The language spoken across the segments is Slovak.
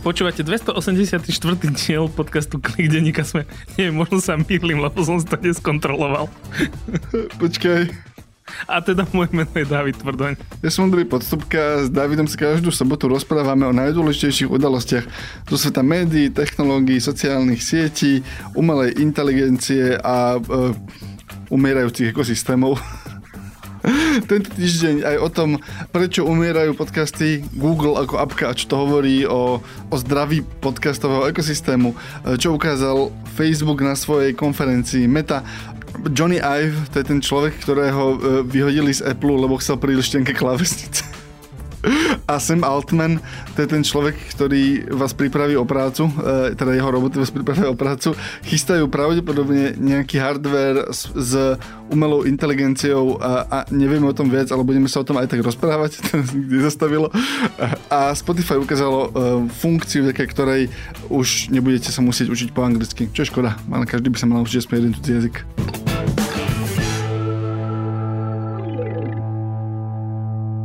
Počúvate 284. diel podcastu Klik denníka sme. Nie, možno sa mýlim, lebo som to neskontroloval. Počkaj. A teda môj meno je David Tvrdoň. Ja som Andrej Podstupka, s Davidom sa každú sobotu rozprávame o najdôležitejších udalostiach zo sveta médií, technológií, sociálnych sietí, umelej inteligencie a e, umierajúcich ekosystémov. Tento týždeň aj o tom, prečo umierajú podcasty Google ako apka a čo to hovorí o, o zdraví podcastového ekosystému, čo ukázal Facebook na svojej konferencii Meta, Johnny Ive, to je ten človek, ktorého e, vyhodili z Apple, lebo chcel príliš tenké klávesnice. A Sam Altman, to je ten človek, ktorý vás pripraví o prácu, e, teda jeho roboty vás pripraví o prácu. Chystajú pravdepodobne nejaký hardware s, s umelou inteligenciou a, a nevieme o tom viac, ale budeme sa o tom aj tak rozprávať, to nezastavilo. A Spotify ukázalo e, funkciu, vďaka ktorej už nebudete sa musieť učiť po anglicky, čo je škoda, ale každý by sa mal učiť aspoň jeden jazyk.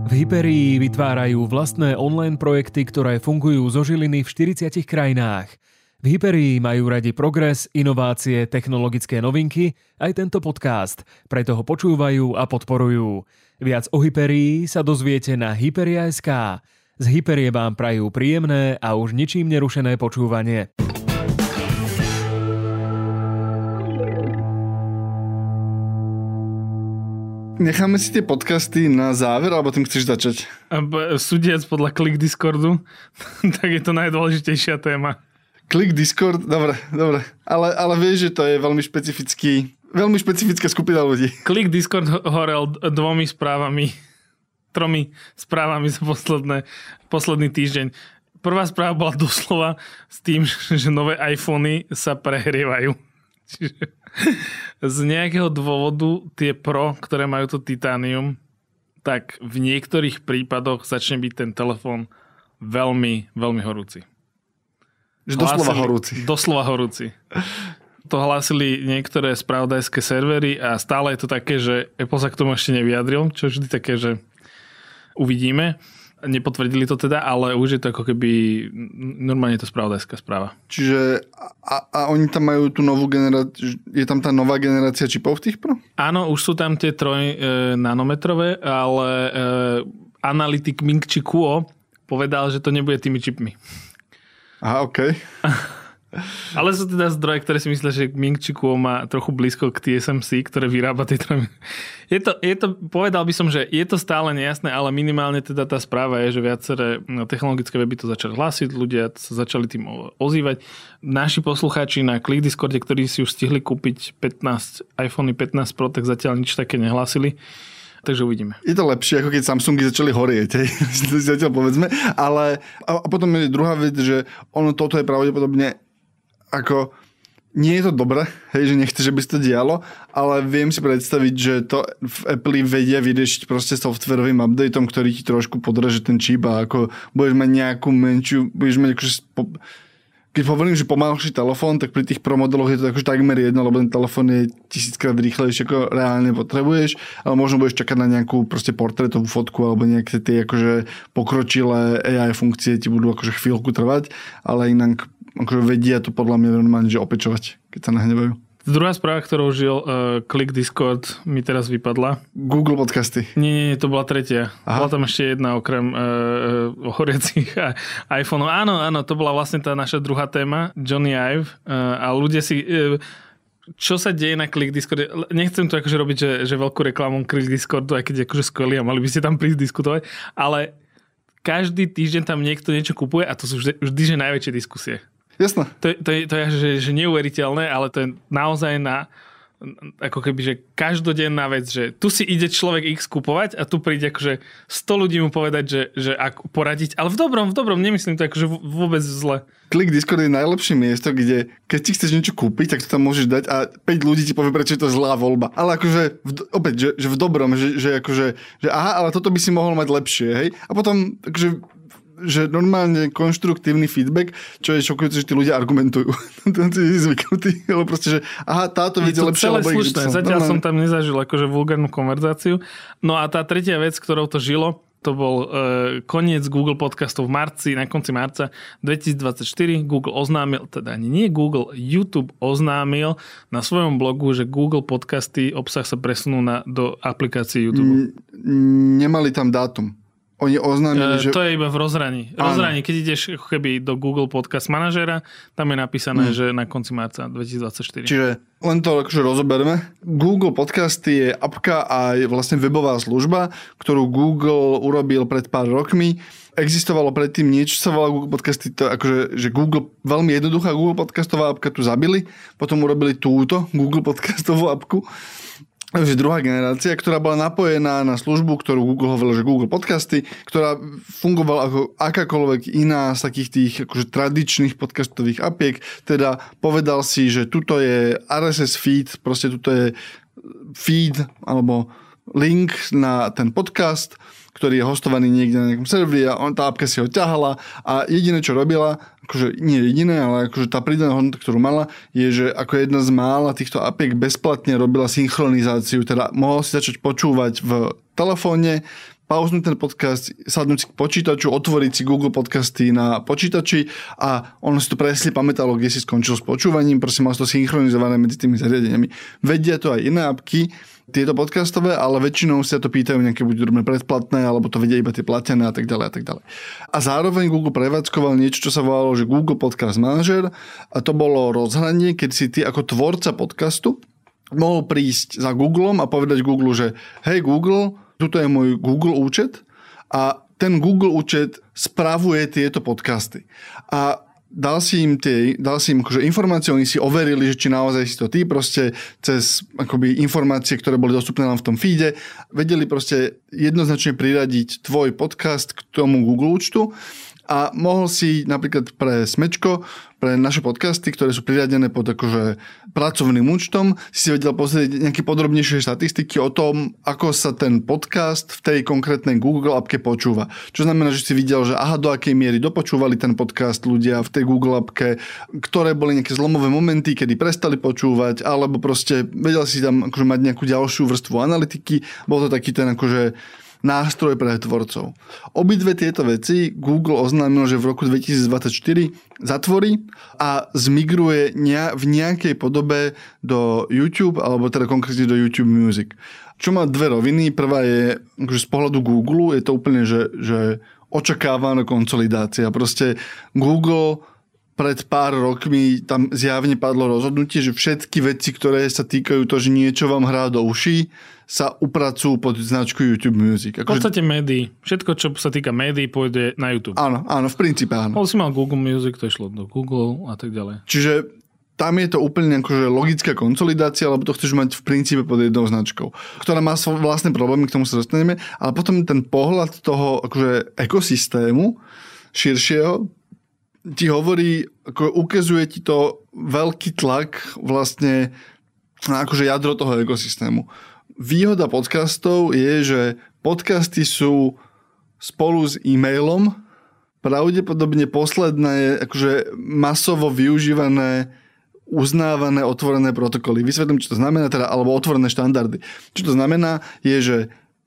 V Hyperii vytvárajú vlastné online projekty, ktoré fungujú zo žiliny v 40 krajinách. V Hyperii majú radi progres, inovácie, technologické novinky, aj tento podcast, preto ho počúvajú a podporujú. Viac o Hyperii sa dozviete na Hyperia.sk. Z Hyperie vám prajú príjemné a už ničím nerušené počúvanie. Necháme si tie podcasty na záver, alebo tým chceš začať? Súdiac podľa Klik Discordu, tak je to najdôležitejšia téma. Klik Discord, dobre, dobre. Ale, ale vieš, že to je veľmi špecifický, veľmi špecifická skupina ľudí. Klik Discord horel dvomi správami, tromi správami za posledné, posledný týždeň. Prvá správa bola doslova s tým, že nové iPhony sa prehrievajú. Čiže z nejakého dôvodu tie Pro, ktoré majú to titánium, tak v niektorých prípadoch začne byť ten telefón veľmi, veľmi horúci. Že doslova hlásili, horúci. Doslova horúci. To hlásili niektoré spravodajské servery a stále je to také, že Apple sa k tomu ešte nevyjadril, čo je vždy také, že uvidíme. Nepotvrdili to teda, ale už je to ako keby normálne je to spravodajská správa. Čiže a, a oni tam majú tú novú generáciu, je tam tá nová generácia čipov v tých Pro? Áno, už sú tam tie 3 e, nanometrové, ale e, analytik Ming Chi Kuo povedal, že to nebude tými čipmi. Aha, OK. Ale sú teda zdroje, ktoré si myslia, že Ming Chi Kuo má trochu blízko k TSMC, ktoré vyrába tieto... Je to, je to, povedal by som, že je to stále nejasné, ale minimálne teda tá správa je, že viaceré no, technologické weby to začali hlásiť, ľudia sa začali tým ozývať. Naši poslucháči na Click Discorde, ktorí si už stihli kúpiť 15 iPhone 15 Pro, tak zatiaľ nič také nehlásili takže uvidíme. Je to lepšie, ako keď Samsungy začali horieť, hej, zatiaľ povedzme, ale a, potom je druhá vec, že ono toto je pravdepodobne ako nie je to dobré, hej, že nechce, že by to dialo, ale viem si predstaviť, že to v Apple vedia vyriešiť proste softwarovým updateom, ktorý ti trošku podreže ten čip a ako budeš mať nejakú menšiu, budeš mať akože po, keď hovorím, že pomalší telefón, tak pri tých Pro je to akože takmer jedno, lebo ten telefón je tisíckrát rýchlejší, ako reálne potrebuješ, ale možno budeš čakať na nejakú proste portrétovú fotku alebo nejaké tie akože pokročilé AI funkcie ti budú akože chvíľku trvať, ale inak akože vedia to podľa mňa normálne, že opečovať, keď sa nahnevajú. Druhá správa, ktorou žil uh, Click Discord, mi teraz vypadla. Google podcasty. Nie, nie, nie to bola tretia. Aha. Bola tam ešte jedna okrem uh, horiacich iPhoneov. Áno, áno, to bola vlastne tá naša druhá téma, Johnny Ive. Uh, a ľudia si... Uh, čo sa deje na Click Discord? Nechcem to akože robiť, že, že veľkú reklamu Click Discordu, aj keď je akože skvelý a mali by ste tam prísť diskutovať, ale každý týždeň tam niekto niečo kupuje a to sú vždy, vždy že najväčšie diskusie. Jasné. To, to, je, to je že, že neuveriteľné, ale to je naozaj na ako keby, že každodenná vec, že tu si ide človek X kupovať a tu príde akože 100 ľudí mu povedať, že, že ak poradiť, ale v dobrom, v dobrom, nemyslím to akože vôbec zle. Klik Discord je najlepšie miesto, kde keď ti chceš niečo kúpiť, tak to tam môžeš dať a 5 ľudí ti povie, prečo je to zlá voľba. Ale akože, v, opäť, že, že v dobrom, že, že akože, že aha, ale toto by si mohol mať lepšie, hej? A potom, akože že normálne konštruktívny feedback, čo je šokujúce, že tí ľudia argumentujú. to je zvyknutý, ale proste, že aha, táto vec je lepšia. Celé slušné. Zatiaľ normálne. som tam nezažil akože vulgárnu konverzáciu. No a tá tretia vec, ktorou to žilo, to bol uh, koniec Google podcastov v marci, na konci marca 2024. Google oznámil, teda ani nie Google, YouTube oznámil na svojom blogu, že Google podcasty obsah sa presunú na, do aplikácie YouTube. N- nemali tam dátum. Oni oznámili, uh, že... To je iba v rozhraní. Rozhraní, keď ideš keby do Google Podcast manažera, tam je napísané, mm. že na konci marca 2024. Čiže len to akože rozoberme. Google Podcasty je apka a je vlastne webová služba, ktorú Google urobil pred pár rokmi. Existovalo predtým niečo, sa volá Google Podcasty, to akože, že Google, veľmi jednoduchá Google Podcastová apka tu zabili, potom urobili túto Google Podcastovú apku Takže druhá generácia, ktorá bola napojená na službu, ktorú Google hovoril, že Google Podcasty, ktorá fungovala ako akákoľvek iná z takých tých akože tradičných podcastových apiek. Teda povedal si, že tuto je RSS feed, proste tuto je feed alebo link na ten podcast, ktorý je hostovaný niekde na nejakom serveri a on, tá apka si ho ťahala a jediné, čo robila, akože nie jediné, ale akože tá pridaná hodnota, ktorú mala, je, že ako jedna z mála týchto apiek bezplatne robila synchronizáciu, teda mohol si začať počúvať v telefóne, pauznúť ten podcast, sadnúť si k počítaču, otvoriť si Google podcasty na počítači a ono si to presne pamätalo, kde si skončil s počúvaním, proste mal to synchronizované medzi tými zariadeniami. Vedia to aj iné apky, tieto podcastové, ale väčšinou sa to pýtajú nejaké buď predplatné, alebo to vedia iba tie platené a tak ďalej a tak ďalej. A zároveň Google prevádzkoval niečo, čo sa volalo, že Google Podcast Manager a to bolo rozhranie, keď si ty ako tvorca podcastu mohol prísť za Googlem a povedať Google, že hej Google, tuto je môj Google účet a ten Google účet spravuje tieto podcasty. A dal si im, tie, dal si im akože informácie, oni si overili, že či naozaj si to ty, proste cez akoby informácie, ktoré boli dostupné len v tom feede, vedeli proste jednoznačne priradiť tvoj podcast k tomu Google účtu a mohol si napríklad pre Smečko, pre naše podcasty, ktoré sú priradené pod akože pracovným účtom, si si vedel pozrieť nejaké podrobnejšie štatistiky o tom, ako sa ten podcast v tej konkrétnej Google appke počúva. Čo znamená, že si videl, že aha, do akej miery dopočúvali ten podcast ľudia v tej Google appke, ktoré boli nejaké zlomové momenty, kedy prestali počúvať, alebo proste vedel si tam akože mať nejakú ďalšiu vrstvu analytiky. Bol to taký ten akože nástroj pre tvorcov. Obidve tieto veci Google oznámil, že v roku 2024 zatvorí a zmigruje v nejakej podobe do YouTube, alebo teda konkrétne do YouTube Music. Čo má dve roviny. Prvá je, že z pohľadu Google je to úplne, že, že očakávaná konsolidácia. Proste Google pred pár rokmi tam zjavne padlo rozhodnutie, že všetky veci, ktoré sa týkajú to, že niečo vám hrá do uší, sa upracujú pod značku YouTube Music. Ako v podstate že... médií. Všetko, čo sa týka médií, pôjde na YouTube. Áno, áno, v princípe áno. Ale si mal Google Music, to išlo do Google a tak ďalej. Čiže tam je to úplne akože logická konsolidácia, lebo to chceš mať v princípe pod jednou značkou, ktorá má svoje vlastné problémy, k tomu sa dostaneme, ale potom ten pohľad toho akože ekosystému širšieho, ti hovorí, ako ukazuje ti to veľký tlak vlastne na akože jadro toho ekosystému. Výhoda podcastov je, že podcasty sú spolu s e-mailom pravdepodobne posledné akože masovo využívané uznávané otvorené protokoly. Vysvetlím, čo to znamená, teda, alebo otvorené štandardy. Čo to znamená, je, že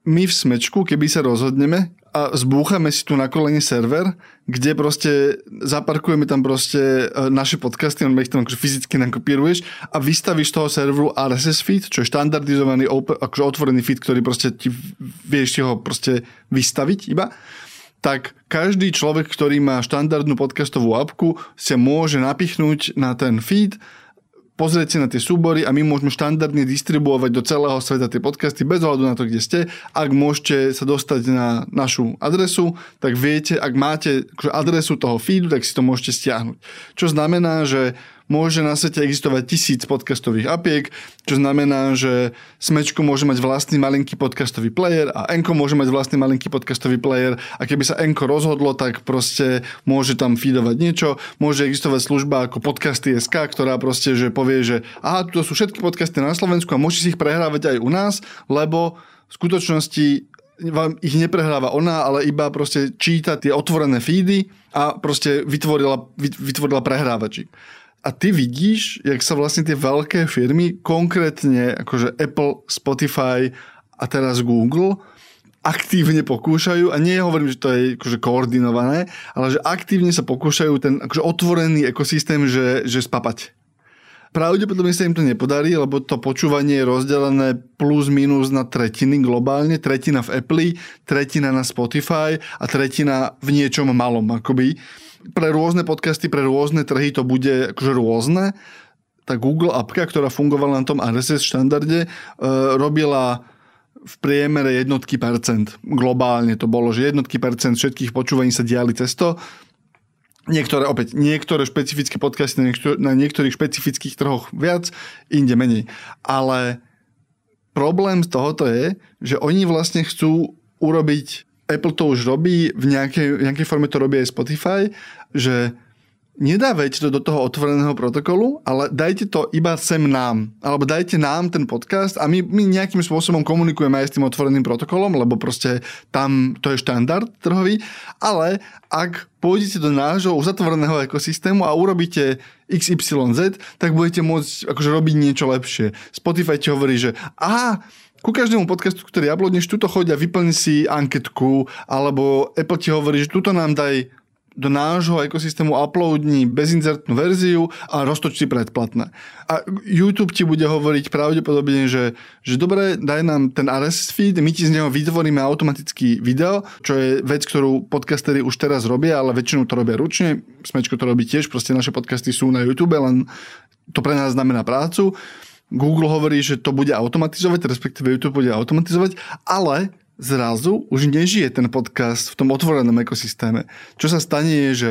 my v smečku, keby sa rozhodneme a zbúchame si tu na kolene server, kde proste zaparkujeme tam proste e, naše podcasty, on ich tam akože fyzicky nakopíruješ a vystavíš toho serveru RSS feed, čo je štandardizovaný akože otvorený feed, ktorý proste ti vieš ho proste vystaviť iba tak každý človek, ktorý má štandardnú podcastovú apku, sa môže napichnúť na ten feed pozrieť si na tie súbory a my môžeme štandardne distribuovať do celého sveta tie podcasty bez ohľadu na to, kde ste. Ak môžete sa dostať na našu adresu, tak viete, ak máte akože adresu toho feedu, tak si to môžete stiahnuť. Čo znamená, že môže na svete existovať tisíc podcastových apiek, čo znamená, že Smečko môže mať vlastný malinký podcastový player a Enko môže mať vlastný malinký podcastový player a keby sa Enko rozhodlo, tak proste môže tam feedovať niečo, môže existovať služba ako podcasty SK, ktorá proste že povie, že aha, tu sú všetky podcasty na Slovensku a môžete si ich prehrávať aj u nás, lebo v skutočnosti vám ich neprehráva ona, ale iba proste číta tie otvorené feedy a proste vytvorila, vytvorila prehrávačík. A ty vidíš, jak sa vlastne tie veľké firmy, konkrétne akože Apple, Spotify a teraz Google, aktívne pokúšajú, a nie hovorím, že to je akože koordinované, ale že aktívne sa pokúšajú ten akože otvorený ekosystém, že, že spapať. Pravdepodobne sa im to nepodarí, lebo to počúvanie je rozdelené plus minus na tretiny globálne. Tretina v Apple, tretina na Spotify a tretina v niečom malom. Akoby. Pre rôzne podcasty, pre rôzne trhy to bude akože rôzne. Tá Google appka, ktorá fungovala na tom RSS štandarde, e, robila v priemere jednotky percent. Globálne to bolo, že jednotky percent všetkých počúvaní sa diali cez to Niektoré, opäť, niektoré špecifické podcasty na, niektor- na niektorých špecifických trhoch viac, inde menej. Ale problém z tohoto je, že oni vlastne chcú urobiť, Apple to už robí, v nejakej, v nejakej forme to robí aj Spotify, že nedávajte to do toho otvoreného protokolu, ale dajte to iba sem nám. Alebo dajte nám ten podcast a my, my nejakým spôsobom komunikujeme aj s tým otvoreným protokolom, lebo proste tam to je štandard trhový. Ale ak pôjdete do nášho uzatvoreného ekosystému a urobíte XYZ, tak budete môcť akože robiť niečo lepšie. Spotify ti hovorí, že aha, ku každému podcastu, ktorý uploadneš, tuto chodia, vyplni si anketku, alebo Apple ti hovorí, že tuto nám daj do nášho ekosystému uploadni bezinzertnú verziu a roztoč si predplatné. A YouTube ti bude hovoriť pravdepodobne, že, že dobre, daj nám ten RSS feed, my ti z neho vytvoríme automatický video, čo je vec, ktorú podcastery už teraz robia, ale väčšinou to robia ručne. Smečko to robí tiež, proste naše podcasty sú na YouTube, len to pre nás znamená prácu. Google hovorí, že to bude automatizovať, respektíve YouTube bude automatizovať, ale zrazu už nežije ten podcast v tom otvorenom ekosystéme. Čo sa stane je, že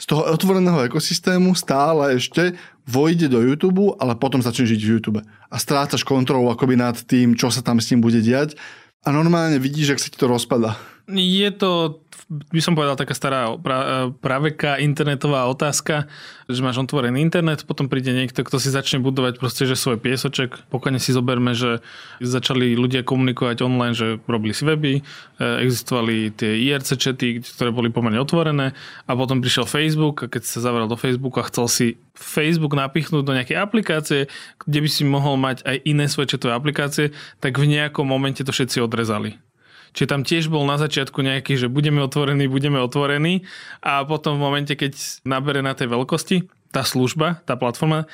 z toho otvoreného ekosystému stále ešte vojde do YouTube, ale potom začne žiť v YouTube. A strácaš kontrolu akoby nad tým, čo sa tam s ním bude diať. A normálne vidíš, ak sa ti to rozpada. Je to by som povedal, taká stará pra, praveká internetová otázka, že máš otvorený internet, potom príde niekto, kto si začne budovať proste, že svoj piesoček. Pokojne si zoberme, že začali ľudia komunikovať online, že robili si weby, e, existovali tie IRC chaty, ktoré boli pomerne otvorené a potom prišiel Facebook a keď sa zavrel do Facebooku a chcel si Facebook napichnúť do nejakej aplikácie, kde by si mohol mať aj iné svoje chatové aplikácie, tak v nejakom momente to všetci odrezali. Čiže tam tiež bol na začiatku nejaký, že budeme otvorení, budeme otvorení. A potom v momente, keď nabere na tej veľkosti tá služba, tá platforma,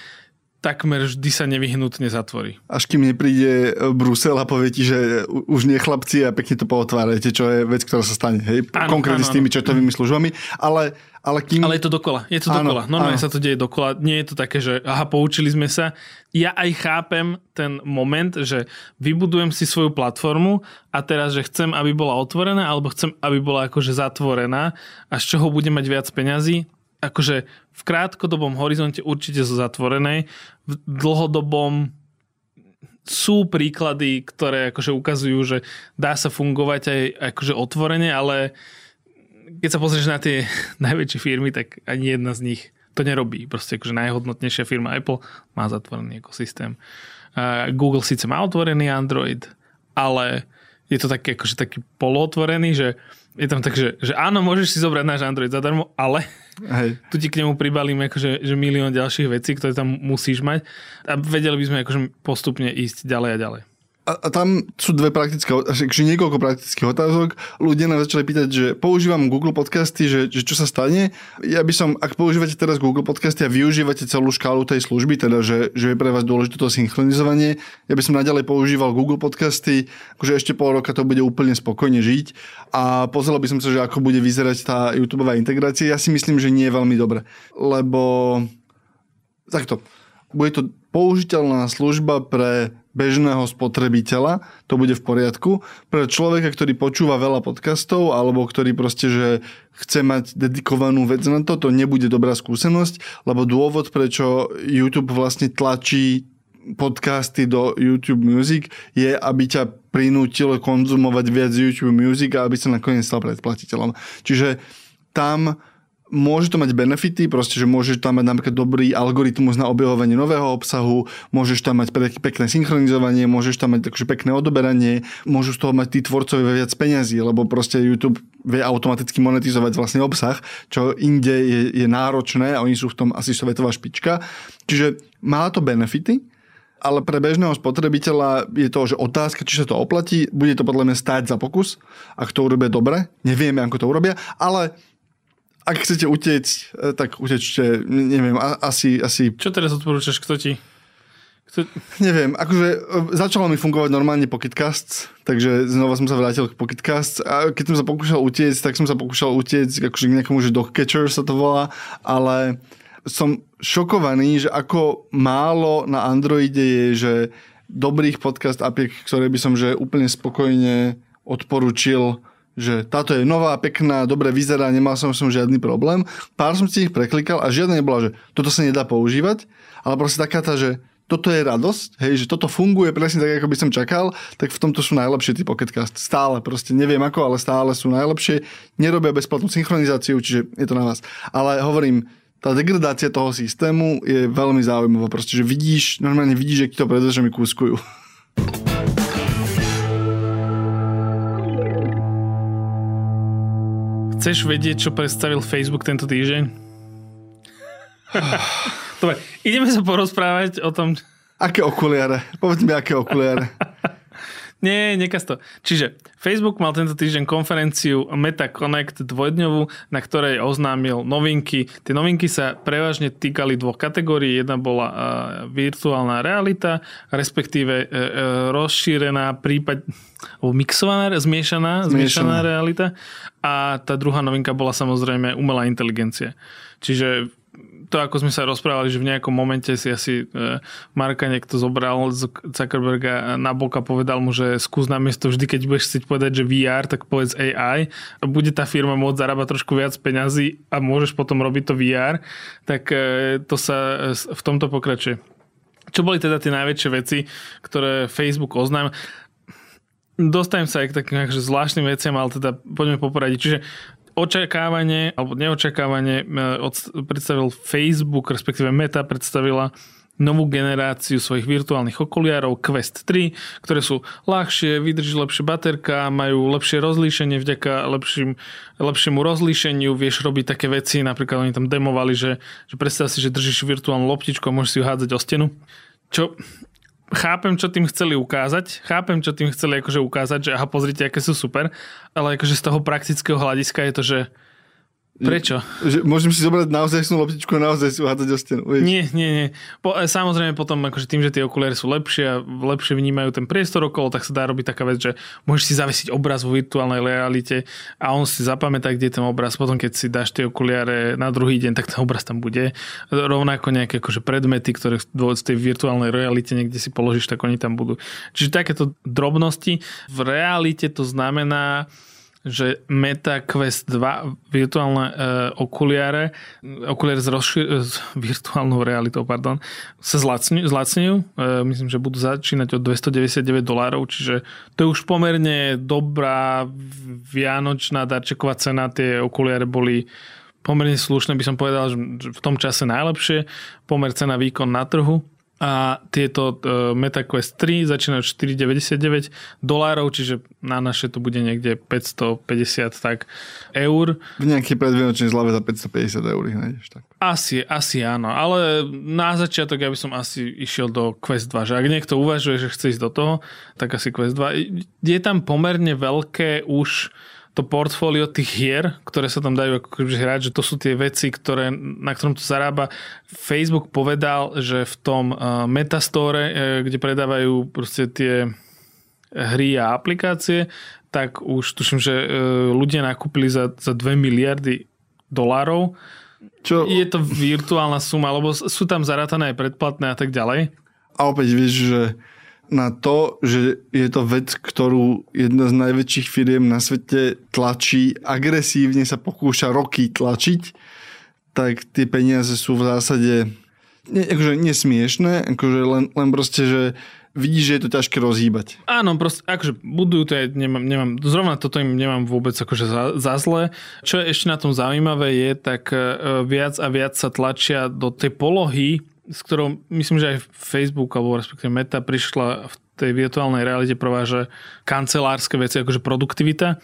takmer vždy sa nevyhnutne zatvorí. Až kým nepríde Brusel a povie ti, že už nie chlapci a pekne to pootvárajte, čo je vec, ktorá sa stane. Hej? Áno, Konkrétne áno, s tými četovými službami. Ale, ale, kým... ale je to dokola. Je to áno, dokola. Normálne áno. sa to deje dokola. Nie je to také, že aha, poučili sme sa. Ja aj chápem ten moment, že vybudujem si svoju platformu a teraz, že chcem, aby bola otvorená, alebo chcem, aby bola akože zatvorená a z čoho budem mať viac peňazí, akože v krátkodobom horizonte určite zo zatvorenej, v dlhodobom sú príklady, ktoré akože ukazujú, že dá sa fungovať aj akože otvorene, ale keď sa pozrieš na tie najväčšie firmy, tak ani jedna z nich to nerobí. Proste akože najhodnotnejšia firma Apple má zatvorený ekosystém. Google síce má otvorený Android, ale je to taký, akože taký polootvorený, že je tam tak, že, že áno, môžeš si zobrať náš Android zadarmo, ale Hej. tu ti k nemu pribalíme akože, že milión ďalších vecí, ktoré tam musíš mať a vedeli by sme akože postupne ísť ďalej a ďalej a, a tam sú dve praktické, že niekoľko praktických otázok. Ľudia nám začali pýtať, že používam Google Podcasty, že, že čo sa stane. Ja by som, ak používate teraz Google Podcasty a využívate celú škálu tej služby, teda že, že je pre vás dôležité to synchronizovanie, ja by som naďalej používal Google Podcasty, akože ešte pol roka to bude úplne spokojne žiť a pozrel by som sa, že ako bude vyzerať tá YouTube integrácia. Ja si myslím, že nie je veľmi dobre, lebo takto. Bude to použiteľná služba pre bežného spotrebiteľa, to bude v poriadku. Pre človeka, ktorý počúva veľa podcastov alebo ktorý proste, že chce mať dedikovanú vec na to, to nebude dobrá skúsenosť, lebo dôvod, prečo YouTube vlastne tlačí podcasty do YouTube Music je, aby ťa prinútilo konzumovať viac YouTube Music a aby sa nakoniec stal predplatiteľom. Čiže tam môže to mať benefity, proste, že môžeš tam mať napríklad dobrý algoritmus na objavovanie nového obsahu, môžeš tam mať pekné synchronizovanie, môžeš tam mať takže pekné odoberanie, môžu z toho mať tí tvorcovia viac peňazí, lebo proste YouTube vie automaticky monetizovať vlastne obsah, čo inde je, je náročné a oni sú v tom asi svetová špička. Čiže má to benefity, ale pre bežného spotrebiteľa je to, že otázka, či sa to oplatí, bude to podľa mňa stáť za pokus, ak to urobia dobre, nevieme, ako to urobia, ale ak chcete utiecť, eh, tak utečte, neviem, asi... asi... Čo teraz odporúčaš, kto ti? Kto... Neviem, akože eh, začalo mi fungovať normálne Pocketcasts, takže znova som sa vrátil k Pocketcasts a keď som sa pokúšal utiecť, tak som sa pokúšal utiecť akože k nejakomu, že Dogcatcher sa to volá, ale som šokovaný, že ako málo na Androide je, že dobrých podcast apiek, ktoré by som že úplne spokojne odporučil, že táto je nová, pekná, dobre vyzerá, nemal som som žiadny problém. Pár som si ich preklikal a žiadna nebola, že toto sa nedá používať, ale proste taká tá, že toto je radosť, hej, že toto funguje presne tak, ako by som čakal, tak v tomto sú najlepšie tí Pocketcast. Stále, proste neviem ako, ale stále sú najlepšie. Nerobia bezplatnú synchronizáciu, čiže je to na vás. Ale hovorím, tá degradácia toho systému je veľmi zaujímavá. Proste, že vidíš, normálne vidíš, že ti to pred mi kúskujú. Chceš vedieť, čo predstavil Facebook tento týždeň? Dobre, ideme sa porozprávať o tom... Aké okuliare? Povedz mi, aké okuliare. Nie, nekaz to. Čiže Facebook mal tento týždeň konferenciu Meta Connect dvojdňovú, na ktorej oznámil novinky. Tie novinky sa prevažne týkali dvoch kategórií. Jedna bola uh, virtuálna realita, respektíve uh, rozšírená prípad alebo mixovaná, zmiešaná, zmiešaná, zmiešaná realita. A tá druhá novinka bola samozrejme umelá inteligencia. Čiže to, ako sme sa rozprávali, že v nejakom momente si asi e, Marka niekto zobral z Zuckerberga na bok a povedal mu, že skús na miesto vždy, keď budeš chcieť povedať, že VR, tak povedz AI. Bude tá firma môcť zarábať trošku viac peňazí a môžeš potom robiť to VR, tak e, to sa e, v tomto pokračuje. Čo boli teda tie najväčšie veci, ktoré Facebook oznámil? Dostajem sa aj k takým zvláštnym veciam, ale teda poďme po poradí. Čiže očakávanie, alebo neočakávanie e, predstavil Facebook, respektíve Meta predstavila novú generáciu svojich virtuálnych okuliarov Quest 3, ktoré sú ľahšie, vydrží lepšie baterka, majú lepšie rozlíšenie vďaka lepším, lepšiemu rozlíšeniu, vieš robiť také veci, napríklad oni tam demovali, že, že predstav si, že držíš virtuálnu loptičku a môžeš si ju hádzať o stenu. Čo chápem, čo tým chceli ukázať, chápem, čo tým chceli akože ukázať, že aha, pozrite, aké sú super, ale akože z toho praktického hľadiska je to, že Prečo? Že môžem si zobrať naozaj snú loptičku a naozaj si uhádzať o stenu. Vieš? Nie, nie, nie. Po, e, samozrejme potom akože tým, že tie okuliare sú lepšie a lepšie vnímajú ten priestor okolo, tak sa dá robiť taká vec, že môžeš si zavesiť obraz vo virtuálnej realite a on si zapamätá, kde je ten obraz. Potom keď si dáš tie okuliare na druhý deň, tak ten obraz tam bude. Rovnako nejaké akože predmety, ktoré v tej virtuálnej realite niekde si položíš, tak oni tam budú. Čiže takéto drobnosti. V realite to znamená, že Meta Quest 2 virtuálne uh, okuliare, okuliare s, rozšir- s virtuálnou realitou, pardon, sa zlacňujú, zlacňujú. Uh, myslím, že budú začínať od 299 dolárov, čiže to je už pomerne dobrá vianočná darčeková cena. Tie okuliare boli pomerne slušné, by som povedal, že v tom čase najlepšie. Pomer cena výkon na trhu a tieto uh, MetaQuest 3 začínajú 4,99 dolárov, čiže na naše to bude niekde 550 tak eur. V nejakej predvianočnej zlave za 550 eur ich nájdeš tak. Asi, asi áno, ale na začiatok ja by som asi išiel do Quest 2, že ak niekto uvažuje, že chce ísť do toho, tak asi Quest 2. Je tam pomerne veľké už to portfólio tých hier, ktoré sa tam dajú ako hrať, že to sú tie veci, ktoré, na ktorom to zarába. Facebook povedal, že v tom uh, Metastore, uh, kde predávajú proste tie hry a aplikácie, tak už tuším, že uh, ľudia nakúpili za, za 2 miliardy dolárov. Čo? Je to virtuálna suma, lebo sú tam zarátané aj predplatné a tak ďalej. A opäť vieš, že na to, že je to vec, ktorú jedna z najväčších firiem na svete tlačí, agresívne sa pokúša roky tlačiť, tak tie peniaze sú v zásade nie, akože nesmiešné, akože len, len proste, že vidíš, že je to ťažké rozhýbať. Áno, proste, akože budujú to, nemám, nemám, zrovna toto im nemám vôbec akože za, za zle. Čo je ešte na tom zaujímavé je, tak e, viac a viac sa tlačia do tej polohy, s ktorou myslím, že aj Facebook alebo respektíve Meta prišla v tej virtuálnej realite prvá, že kancelárske veci, akože produktivita.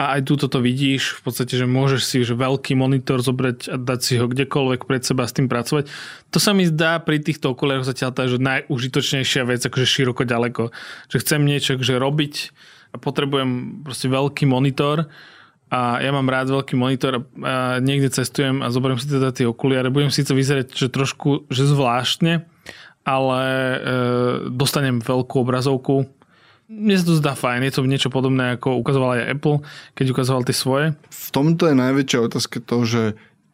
A aj tu toto vidíš, v podstate, že môžeš si že veľký monitor zobrať a dať si ho kdekoľvek pred seba s tým pracovať. To sa mi zdá pri týchto okuliároch zatiaľ tá, že najužitočnejšia vec, akože široko ďaleko. Že chcem niečo že robiť a potrebujem proste veľký monitor a ja mám rád veľký monitor a niekde cestujem a zoberiem si teda tie okuliare. Budem síce vyzerať, že trošku že zvláštne, ale e, dostanem veľkú obrazovku. Mne sa to zdá fajn, je to niečo podobné, ako ukazoval aj Apple, keď ukazoval tie svoje. V tomto je najväčšia otázka to, že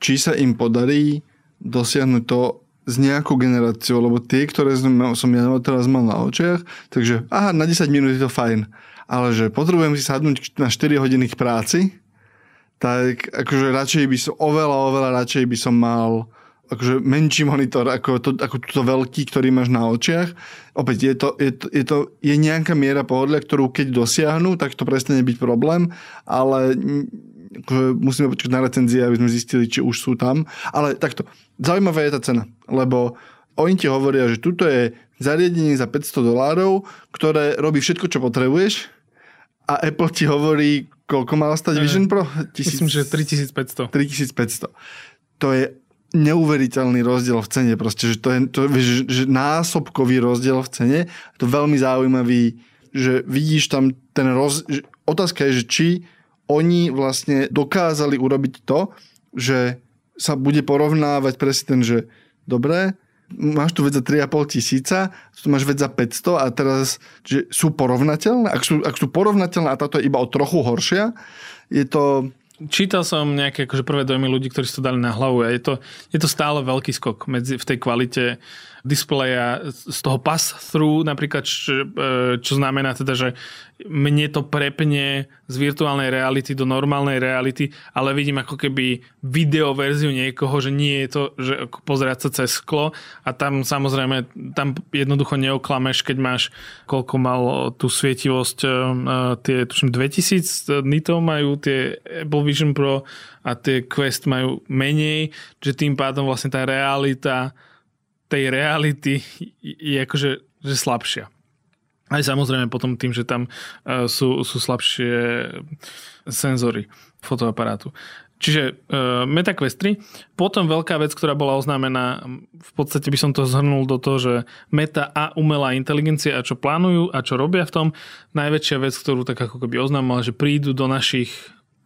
či sa im podarí dosiahnuť to s nejakou generáciou, lebo tie, ktoré som, ja teraz mal na očiach, takže aha, na 10 minút je to fajn, ale že potrebujem si sadnúť na 4 hodiny k práci, tak akože radšej by som, oveľa, oveľa radšej by som mal akože menší monitor ako, to, ako túto veľký, ktorý máš na očiach. Opäť je to, je, to, je to je nejaká miera pohodlia, ktorú keď dosiahnu, tak to prestane byť problém, ale akože musíme počkať na recenzie, aby sme zistili, či už sú tam. Ale takto, zaujímavá je tá cena, lebo oni ti hovoria, že tuto je zariadenie za 500 dolárov, ktoré robí všetko, čo potrebuješ a Apple ti hovorí, koľko mal stať Vision Pro? Tisíc... Myslím, že 3500. 3500. To je neuveriteľný rozdiel v cene. Proste, že to je to, že, že násobkový rozdiel v cene. To je veľmi zaujímavý, že vidíš tam ten roz... Otázka je, že či oni vlastne dokázali urobiť to, že sa bude porovnávať presne ten, že dobre, máš tu vec za 3,5 tisíca, tu máš vec za 500 a teraz, že sú porovnateľné? Ak sú, ak sú porovnateľné a táto je iba o trochu horšia, je to Čítal som nejaké akože prvé dojmy ľudí, ktorí si to dali na hlavu a je to, je to stále veľký skok medzi, v tej kvalite displeja z toho pass-through napríklad, čo, e, čo znamená teda, že mne to prepne z virtuálnej reality do normálnej reality, ale vidím ako keby video verziu niekoho, že nie je to, že pozerať sa cez sklo a tam samozrejme, tam jednoducho neoklameš, keď máš, koľko mal tú svietivosť, e, tie tuším 2000 nitov majú tie Apple Vision Pro a tie Quest majú menej, že tým pádom vlastne tá realita tej reality je akože že slabšia. Aj samozrejme potom tým, že tam uh, sú, sú slabšie senzory fotoaparátu. Čiže uh, MetaQuest 3. Potom veľká vec, ktorá bola oznámená, v podstate by som to zhrnul do toho, že Meta a umelá inteligencia a čo plánujú a čo robia v tom. Najväčšia vec, ktorú tak ako keby oznámila, že prídu do našich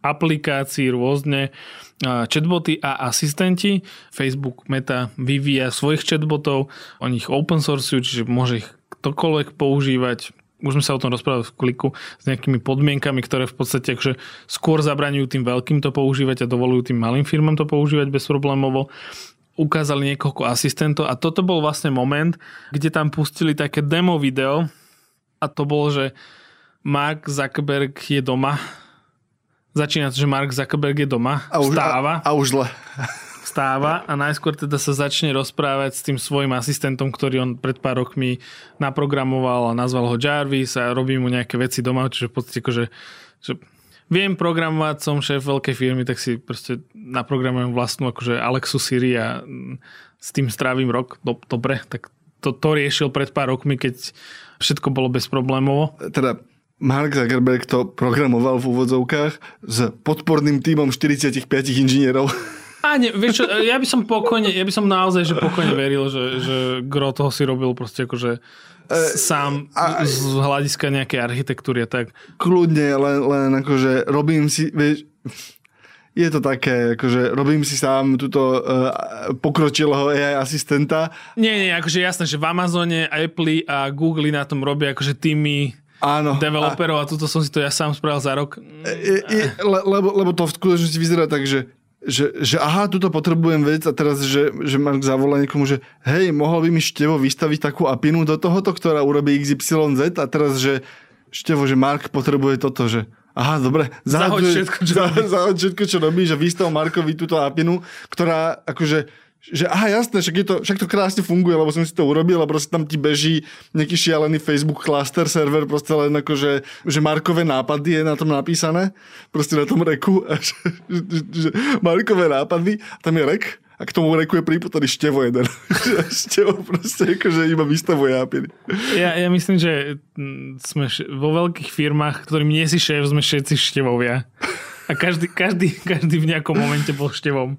aplikácií rôzne chatboty a asistenti. Facebook Meta vyvíja svojich chatbotov, oni ich open sourceujú, čiže môže ich ktokoľvek používať. Už sme sa o tom rozprávali v kliku s nejakými podmienkami, ktoré v podstate akže skôr zabraňujú tým veľkým to používať a dovolujú tým malým firmám to používať bezproblémovo ukázali niekoľko asistentov a toto bol vlastne moment, kde tam pustili také demo video a to bolo, že Mark Zuckerberg je doma Začína to, že Mark Zuckerberg je doma, a už, vstáva. A, a už zle. Vstáva a najskôr teda sa začne rozprávať s tým svojim asistentom, ktorý on pred pár rokmi naprogramoval a nazval ho Jarvis a robí mu nejaké veci doma, čiže v podstate akože, že viem programovať, som šéf veľkej firmy, tak si proste naprogramujem vlastnú akože Alexu Siri a s tým strávim rok. Dobre, tak to, to riešil pred pár rokmi, keď všetko bolo bezproblémovo. Teda Mark Zuckerberg to programoval v úvodzovkách s podporným týmom 45 inžinierov. A nie, vieš čo, ja by som pokojne, ja by som naozaj že pokojne veril, že, že gro toho si robil proste akože sám a, z hľadiska nejakej architektúry a tak. Kľudne, len, len akože robím si, vieš, je to také, akože robím si sám túto uh, pokročilého AI asistenta. Nie, nie, akože jasné, že v Amazone, Apple a Google na tom robia akože tými Áno. developerov a, a tuto som si to ja sám spravil za rok. Je, je, le, lebo, lebo to v skutočnosti vyzerá tak, že že, že aha, tuto potrebujem vec a teraz, že, že Mark zavolá niekomu, že hej, mohol by mi Števo vystaviť takú apinu do tohoto, ktorá urobí XYZ a teraz, že Števo, že Mark potrebuje toto, že aha, dobre, zahoď všetko, čo, zahoď všetko, čo robíš a vystav Markovi túto apinu, ktorá akože že aha, jasné, však, je to, však to krásne funguje, lebo som si to urobil a proste tam ti beží nejaký šialený Facebook cluster server, proste len ako, že, že Markové nápady je na tom napísané, proste na tom reku, že, že, že Markové nápady, tam je rek a k tomu reku je priputaný števo jeden. števo proste akože iba vystavuje API. Ja, ja myslím, že mm, sme vo veľkých firmách, ktorým nie si šéf, sme všetci števovia. A každý, každý, každý v nejakom momente bol števom.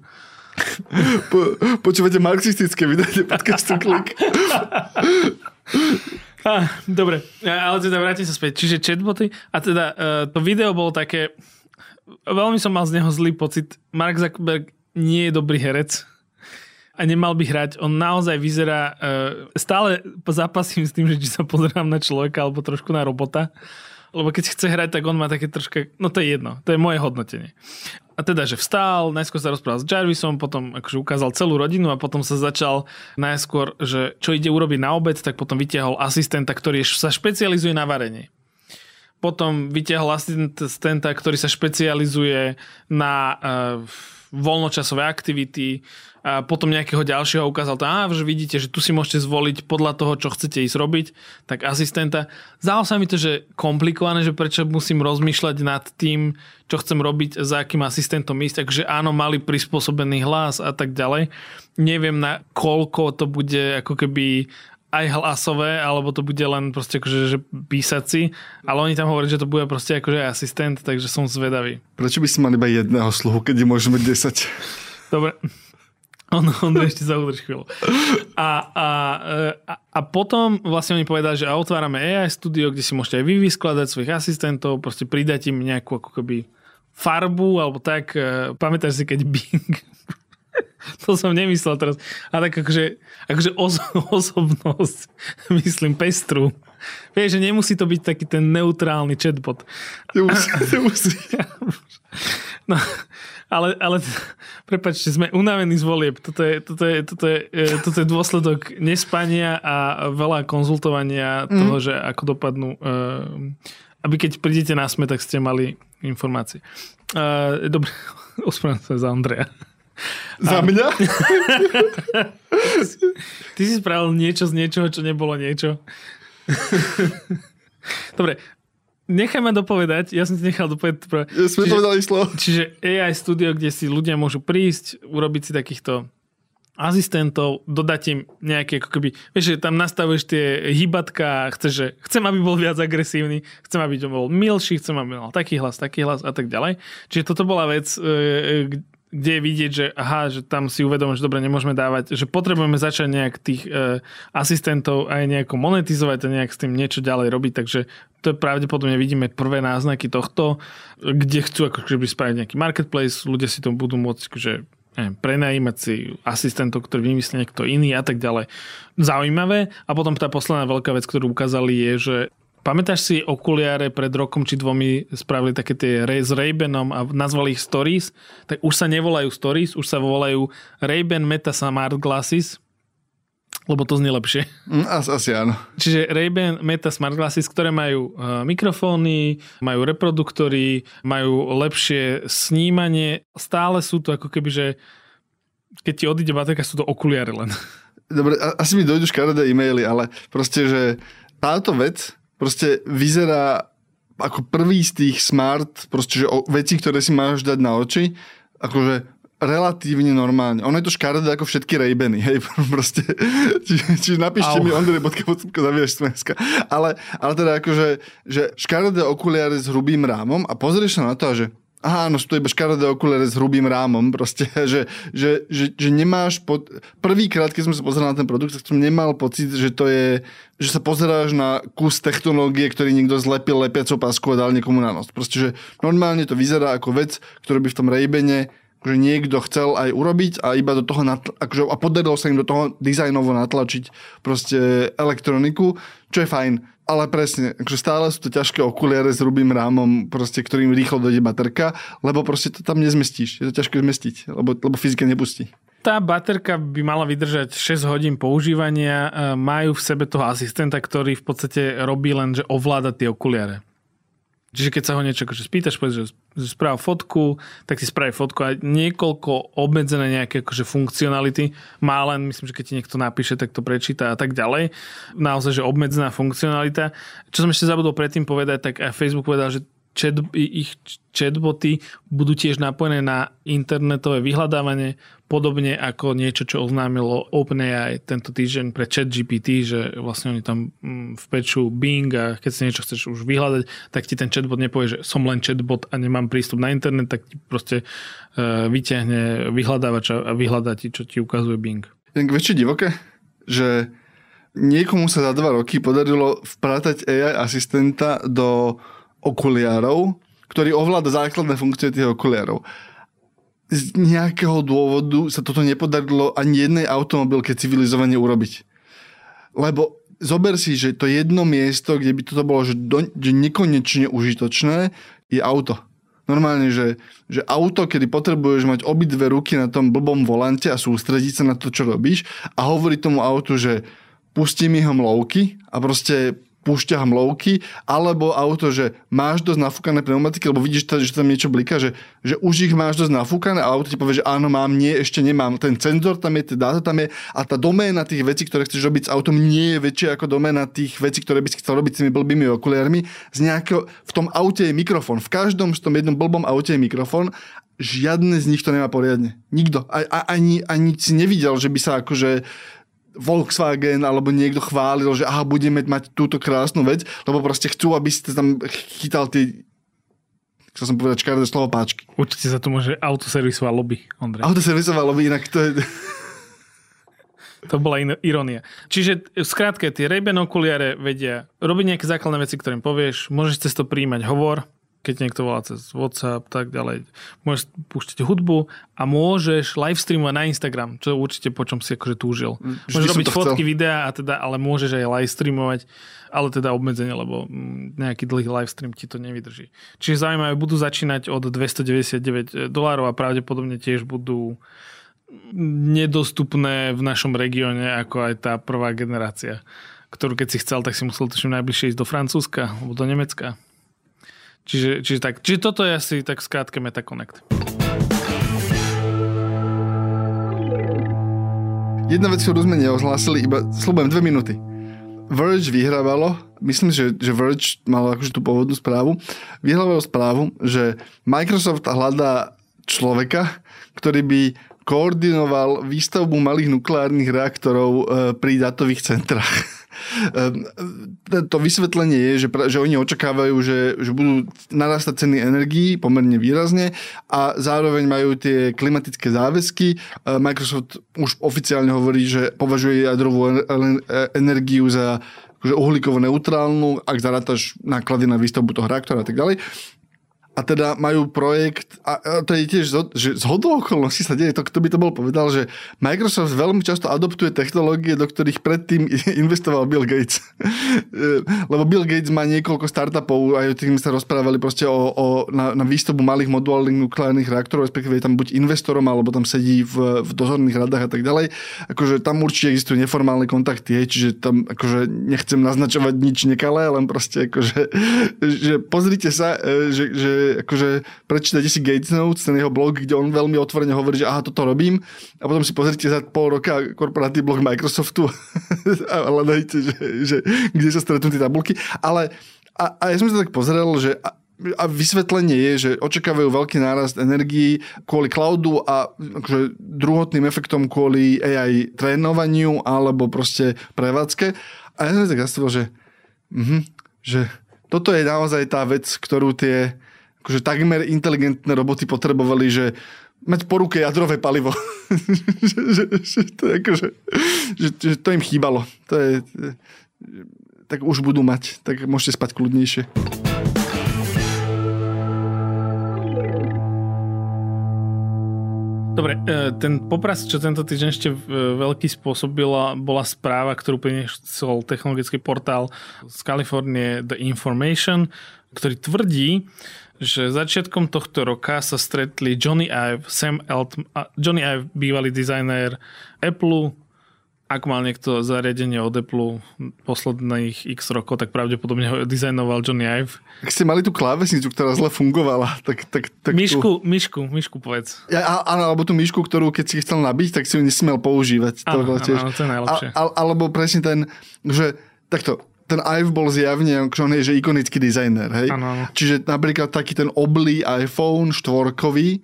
Po, počúvate marxistické vydanie podcastu Klik. Ah, dobre, ale teda vrátim sa späť. Čiže chatboty a teda uh, to video bolo také veľmi som mal z neho zlý pocit. Mark Zuckerberg nie je dobrý herec a nemal by hrať. On naozaj vyzerá... Uh, stále zápasím s tým, že či sa pozerám na človeka alebo trošku na robota. Lebo keď chce hrať, tak on má také troška... No to je jedno. To je moje hodnotenie. A teda, že vstál, najskôr sa rozprával s Jarvisom, potom akože ukázal celú rodinu a potom sa začal najskôr, že čo ide urobiť na obed, tak potom vytiahol asistenta, ktorý sa špecializuje na varenie. Potom vytiahol asistenta, ktorý sa špecializuje na uh, voľnočasové aktivity, a potom nejakého ďalšieho ukázal to, á, že vidíte, že tu si môžete zvoliť podľa toho, čo chcete ísť robiť, tak asistenta. Zdalo sa mi to, že komplikované, že prečo musím rozmýšľať nad tým, čo chcem robiť, za akým asistentom ísť, takže áno, mali prispôsobený hlas a tak ďalej. Neviem na koľko to bude ako keby aj hlasové, alebo to bude len proste akože, že písací, ale oni tam hovorí, že to bude proste akože asistent, takže som zvedavý. Prečo by si mal iba jedného sluhu, keď môžeme 10? Dobre, on, on ešte za chvíľu. A, a, a, a potom vlastne oni povedali, že otvárame AI studio, kde si môžete aj vy vyskladať svojich asistentov, proste pridať im nejakú ako keby farbu, alebo tak. E, pamätáš si, keď Bing to som nemyslel teraz. A tak akože, akože oso- osobnosť, myslím, pestru. Vieš, že nemusí to byť taký ten neutrálny chatbot. Nemusí, nemusí. No, ale, ale prepačte, sme unavení z volieb. Toto je, toto, je, toto, je, e, toto je dôsledok nespania a veľa konzultovania mm. toho, že ako dopadnú. E, aby keď prídete na sme, tak ste mali informácie. E, dobre, ospravedlňujem sa za Andreja. Za mňa? Ty si spravil niečo z niečoho, čo nebolo niečo. Dobre, Nechaj ma dopovedať, ja som ti nechal dopovedať. Ja sme čiže, povedali slovo. Čiže AI studio, kde si ľudia môžu prísť, urobiť si takýchto asistentov, dodať im nejaké, ako keby, vieš, že tam nastavuješ tie hybatka, chceš, že chcem, aby bol viac agresívny, chcem, aby to bol milší, chcem, aby mal taký hlas, taký hlas a tak ďalej. Čiže toto bola vec, e, e, kde je vidieť, že aha, že tam si uvedomíš, že dobre, nemôžeme dávať, že potrebujeme začať nejak tých e, asistentov aj nejako monetizovať a nejak s tým niečo ďalej robiť, takže to je pravdepodobne vidíme prvé náznaky tohto, kde chcú ako keby spraviť nejaký marketplace, ľudia si to budú môcť že neviem, prenajímať si asistentov, ktorý vymyslí niekto iný a tak ďalej. Zaujímavé. A potom tá posledná veľká vec, ktorú ukázali je, že Pamätáš si okuliare pred rokom či dvomi spravili také tie s Ray-Banom a nazvali ich Stories? Tak už sa nevolajú Stories, už sa volajú Ray-Ban Meta Smart Glasses, lebo to znie lepšie. Mm, asi, asi áno. Čiže Ray-Ban Meta Smart Glasses, ktoré majú uh, mikrofóny, majú reproduktory, majú lepšie snímanie. Stále sú to ako keby, že keď ti odíde baterka, sú to okuliare len. Dobre, asi mi dojdú škaredé e-maily, ale proste, že táto vec proste vyzerá ako prvý z tých smart, proste, že veci, ktoré si máš dať na oči, akože relatívne normálne. Ono je to škaredé ako všetky Raybeny, hej, proste. Čiže či napíšte Au. mi ondrej.zaviaš ale, ale teda akože, že škaredé okuliare s hrubým rámom a pozrieš sa na to, že aha, no sú to iba škaredé okuliare s hrubým rámom, proste, že, že, že, že nemáš, pod... prvýkrát, keď som sa pozeral na ten produkt, tak som nemal pocit, že to je, že sa pozeráš na kus technológie, ktorý niekto zlepil lepiacou pásku a dal niekomu na nos. Proste, že normálne to vyzerá ako vec, ktorú by v tom Raybene že niekto chcel aj urobiť a iba do toho natl- akože, a podarilo sa im do toho dizajnovo natlačiť proste elektroniku, čo je fajn ale presne, akože stále sú to ťažké okuliare s hrubým rámom, proste, ktorým rýchlo dojde baterka, lebo proste to tam nezmestíš. Je to ťažké zmestiť, lebo, lebo fyzika nepustí. Tá baterka by mala vydržať 6 hodín používania. E, majú v sebe toho asistenta, ktorý v podstate robí len, že ovláda tie okuliare. Čiže keď sa ho niečo akože spýtaš, povedz, že správ fotku, tak si spraví fotku a niekoľko obmedzené nejaké akože funkcionality. Má len, myslím, že keď ti niekto napíše, tak to prečíta a tak ďalej. Naozaj, že obmedzená funkcionalita. Čo som ešte zabudol predtým povedať, tak aj Facebook povedal, že chat, ich chatboty budú tiež napojené na internetové vyhľadávanie, podobne ako niečo, čo oznámilo OpenAI tento týždeň pre chat GPT, že vlastne oni tam mm, vpečú Bing a keď si niečo chceš už vyhľadať, tak ti ten chatbot nepovie, že som len chatbot a nemám prístup na internet, tak ti proste uh, vyťahne vyhľadávač a vyhľadá ti, čo ti ukazuje Bing. Jak väčšie divoké, že niekomu sa za dva roky podarilo vprátať AI asistenta do okuliarov, ktorý ovláda základné funkcie tých okuliarov. Z nejakého dôvodu sa toto nepodarilo ani jednej automobilke civilizovane urobiť. Lebo zober si, že to jedno miesto, kde by toto bolo že, do, že nekonečne užitočné, je auto. Normálne, že, že auto, kedy potrebuješ mať obidve ruky na tom blbom volante a sústrediť sa na to, čo robíš a hovorí tomu autu, že pustí mi hmlovky a proste púšťa hmlovky, alebo auto, že máš dosť nafúkané pneumatiky, lebo vidíš, že tam niečo bliká, že, že už ich máš dosť nafúkané a auto ti povie, že áno, mám, nie, ešte nemám. Ten senzor tam je, tie dáta tam je a tá doména tých vecí, ktoré chceš robiť s autom, nie je väčšia ako doména tých vecí, ktoré by si chcel robiť s tými blbými okuliarmi. Z nejakého, v tom aute je mikrofón. V každom z tom jednom blbom aute je mikrofón žiadne z nich to nemá poriadne. Nikto. A, a, ani, ani si nevidel, že by sa akože Volkswagen alebo niekto chválil, že aha, budeme mať túto krásnu vec, lebo proste chcú, aby ste tam chytal tie chcel som povedať škaredé slovo páčky. Určite sa to môže autoservisová lobby, Ondrej. Autoservisová lobby, inak to je... To bola in- ironia. Čiže skrátke, tie ray okuliare vedia robiť nejaké základné veci, ktorým povieš, môžeš cez to príjmať hovor, keď niekto volá cez WhatsApp, tak ďalej. Môžeš púšťať hudbu a môžeš live streamovať na Instagram, čo určite po čom si akože túžil. Vždy môžeš robiť fotky, chcel. videá, a teda, ale môžeš aj live streamovať, ale teda obmedzenie, lebo mm, nejaký dlhý live stream ti to nevydrží. Čiže zaujímavé, budú začínať od 299 dolárov a pravdepodobne tiež budú nedostupné v našom regióne ako aj tá prvá generácia ktorú keď si chcel, tak si musel tuším najbližšie ísť do Francúzska alebo do Nemecka. Čiže, čiže, tak, čiže toto je asi tak skrátke MetaConnect. Jedna vec, ktorú sme neohlásili, iba slúbujem dve minúty. Verge vyhrávalo, myslím, že, že Verge mal akože tú pôvodnú správu, vyhrávalo správu, že Microsoft hľadá človeka, ktorý by koordinoval výstavbu malých nukleárnych reaktorov e, pri datových centrách. Ehm, to vysvetlenie je, že, že oni očakávajú, že, že budú narastať ceny energií pomerne výrazne a zároveň majú tie klimatické záväzky. Ehm, Microsoft už oficiálne hovorí, že považuje jadrovú energiu za akože uhlíkovo neutrálnu, ak zarátaš náklady na výstavbu toho reaktora a tak ďalej a teda majú projekt, a to je tiež, že z hodou okolností sa deje, to kto by to bol povedal, že Microsoft veľmi často adoptuje technológie, do ktorých predtým investoval Bill Gates. Lebo Bill Gates má niekoľko startupov, aj o tým sa rozprávali proste o, o na, na výstavbu malých modulárnych nukleárnych reaktorov, respektíve tam buď investorom, alebo tam sedí v, v dozorných radách a tak ďalej. Akože tam určite existujú neformálne kontakty, hej, čiže tam akože nechcem naznačovať nič nekalé, len proste akože, že pozrite sa, e, že, že akože prečítajte si Gates Notes, ten jeho blog, kde on veľmi otvorene hovorí, že aha, toto robím a potom si pozrite za pol roka korporátny blog Microsoftu a hľadajte, že, že, kde sa stretnú tie tabulky. Ale a, a ja som sa tak pozrel, že a, a vysvetlenie je, že očakávajú veľký nárast energií kvôli cloudu a akože druhotným efektom kvôli AI trénovaniu alebo proste prevádzke. A ja som tak zastavil, že, mm-hmm, že toto je naozaj tá vec, ktorú tie akože takmer inteligentné roboty potrebovali, že mať po ruke jadrové palivo. že, že, že, to je akože, že, že to im chýbalo. To je, tak už budú mať, tak môžete spať kľudnejšie. Dobre, e, ten popras, čo tento týždeň ešte veľký spôsobila, bola správa, ktorú priniesol technologický portál z Kalifornie The Information, ktorý tvrdí, že začiatkom tohto roka sa stretli Johnny Ive, Sam Altman, Johnny Ive, bývalý dizajner Apple, ak mal niekto zariadenie od Apple posledných x rokov, tak pravdepodobne ho dizajnoval Johnny Ive. Ak ste mali tú klávesnicu, ktorá zle fungovala, tak... tak, tak myšku, tú... myšku, myšku povedz. Ja, áno, alebo tú myšku, ktorú keď si chcel nabiť, tak si ju nesmel používať. Áno, to, áno, tiež. áno, to je najlepšie. A, a, alebo presne ten, že takto, ten Ive bol zjavne, on je že ikonický dizajner, hej? Ano, ano. Čiže napríklad taký ten oblý iPhone štvorkový,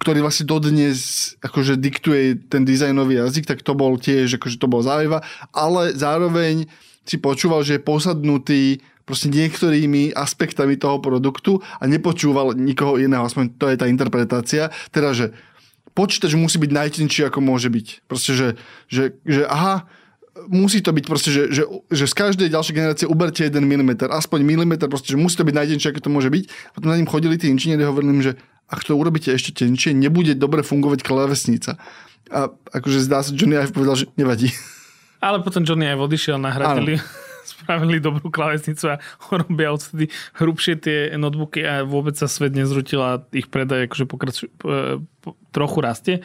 ktorý vlastne dodnes akože diktuje ten dizajnový jazyk, tak to bol tiež, akože to bol zájeva, ale zároveň si počúval, že je posadnutý proste niektorými aspektami toho produktu a nepočúval nikoho iného, aspoň to je tá interpretácia. Teda, že počítač musí byť najtenčí, ako môže byť. Proste, že, že, že aha, musí to byť proste, že, že, že z každej ďalšej generácie uberte 1 mm, aspoň milimeter, proste, že musí to byť najtenčie, ako to môže byť. Potom na ním chodili tí inžinieri a hovorili že ak to urobíte ešte tenčie, nebude dobre fungovať klávesnica. A akože zdá sa, Johnny Ive povedal, že nevadí. Ale potom Johnny Ive odišiel, nahradili spravili dobrú klávesnicu a robia odtedy hrubšie tie notebooky a vôbec sa svet nezrutil a ich predaj akože pokraču, po, trochu rastie.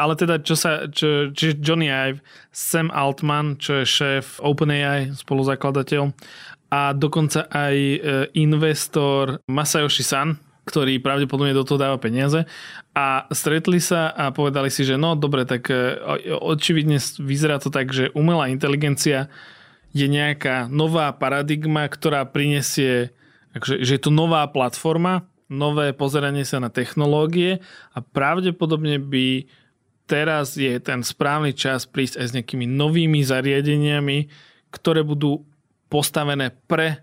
Ale teda, čo sa, čo, čiže Johnny Ive, Sam Altman, čo je šéf OpenAI, spoluzakladateľ a dokonca aj e, investor Masayoshi San, ktorý pravdepodobne do toho dáva peniaze a stretli sa a povedali si, že no dobre, tak e, očividne vyzerá to tak, že umelá inteligencia je nejaká nová paradigma, ktorá prinesie, akože, že je to nová platforma, nové pozeranie sa na technológie a pravdepodobne by teraz je ten správny čas prísť aj s nejakými novými zariadeniami, ktoré budú postavené pre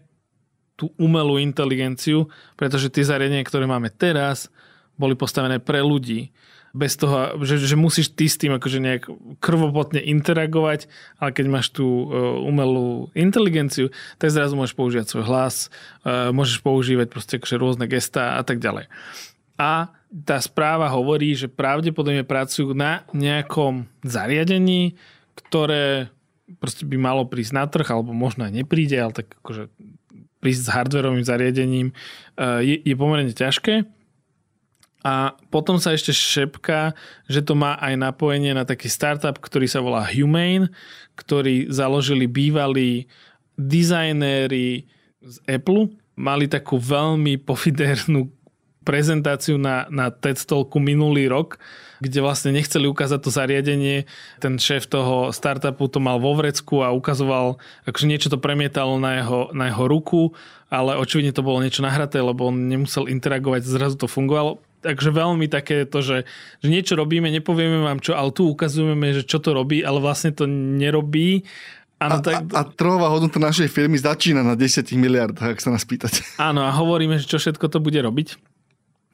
tú umelú inteligenciu, pretože tie zariadenia, ktoré máme teraz, boli postavené pre ľudí bez toho, že, že musíš ty s tým akože nejak krvopotne interagovať, ale keď máš tú uh, umelú inteligenciu, tak zrazu môžeš používať svoj hlas, uh, môžeš používať proste akože rôzne gestá a tak ďalej. A tá správa hovorí, že pravdepodobne pracujú na nejakom zariadení, ktoré proste by malo prísť na trh, alebo možno aj nepríde, ale tak akože prísť s hardverovým zariadením uh, je, je pomerne ťažké a potom sa ešte šepka, že to má aj napojenie na taký startup, ktorý sa volá Humane, ktorý založili bývalí dizajnéri z Apple. Mali takú veľmi pofidernú prezentáciu na, na TED Talku minulý rok, kde vlastne nechceli ukázať to zariadenie. Ten šéf toho startupu to mal vo vrecku a ukazoval, akože niečo to premietalo na jeho, na jeho ruku, ale očividne to bolo niečo nahraté, lebo on nemusel interagovať, zrazu to fungovalo takže veľmi také to, že, že niečo robíme, nepovieme vám čo, ale tu ukazujeme, že čo to robí, ale vlastne to nerobí. Ano, a, tak... a, a trhová hodnota našej firmy začína na 10 miliardách, ak sa nás pýtate. Áno, a hovoríme, že čo všetko to bude robiť.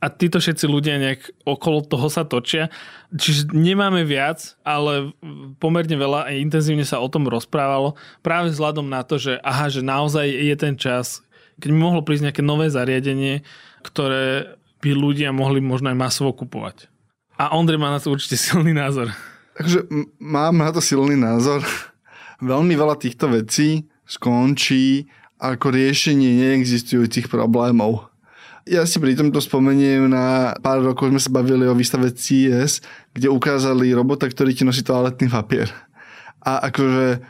A títo všetci ľudia nejak okolo toho sa točia. Čiže nemáme viac, ale pomerne veľa a intenzívne sa o tom rozprávalo. Práve vzhľadom na to, že aha, že naozaj je ten čas, keď mohlo prísť nejaké nové zariadenie, ktoré by ľudia mohli možno aj masovo kupovať. A Ondrej má na to určite silný názor. Takže mám na to silný názor. Veľmi veľa týchto vecí skončí ako riešenie neexistujúcich problémov. Ja si pri tomto spomeniem na pár rokov sme sa bavili o výstave CES, kde ukázali robota, ktorý ti nosí toaletný papier. A akože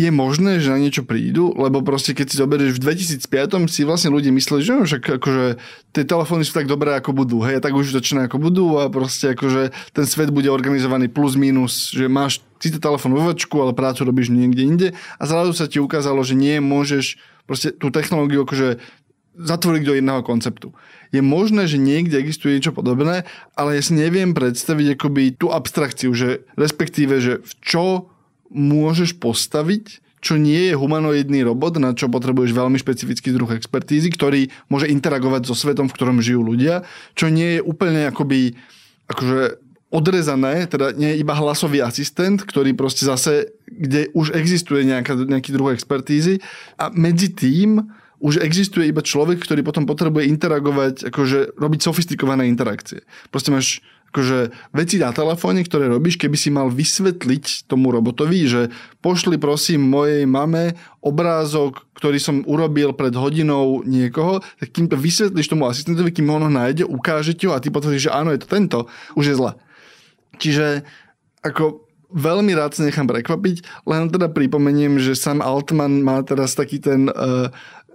je možné, že na niečo prídu, lebo proste keď si zoberieš v 2005 si vlastne ľudia mysleli, že no, však akože tie telefóny sú tak dobré ako budú, hej, tak už začína ako budú a proste akože ten svet bude organizovaný plus minus, že máš síce telefón vo večku, ale prácu robíš niekde inde a zrazu sa ti ukázalo, že nie môžeš proste tú technológiu akože zatvoriť do jedného konceptu. Je možné, že niekde existuje niečo podobné, ale ja si neviem predstaviť akoby tú abstrakciu, že respektíve, že v čo môžeš postaviť, čo nie je humanoidný robot, na čo potrebuješ veľmi špecifický druh expertízy, ktorý môže interagovať so svetom, v ktorom žijú ľudia, čo nie je úplne akoby akože odrezané, teda nie je iba hlasový asistent, ktorý proste zase, kde už existuje nejaká, nejaký druh expertízy a medzi tým už existuje iba človek, ktorý potom potrebuje interagovať, akože robiť sofistikované interakcie. Proste máš akože veci na telefóne, ktoré robíš, keby si mal vysvetliť tomu robotovi, že pošli prosím mojej mame obrázok, ktorý som urobil pred hodinou niekoho, tak kým to vysvetlíš tomu asistentovi, kým ho nájde, ukáže ti ho a ty potvrdíš, že áno, je to tento, už je zle. Čiže ako veľmi rád sa nechám prekvapiť, len teda pripomeniem, že Sam Altman má teraz taký ten uh,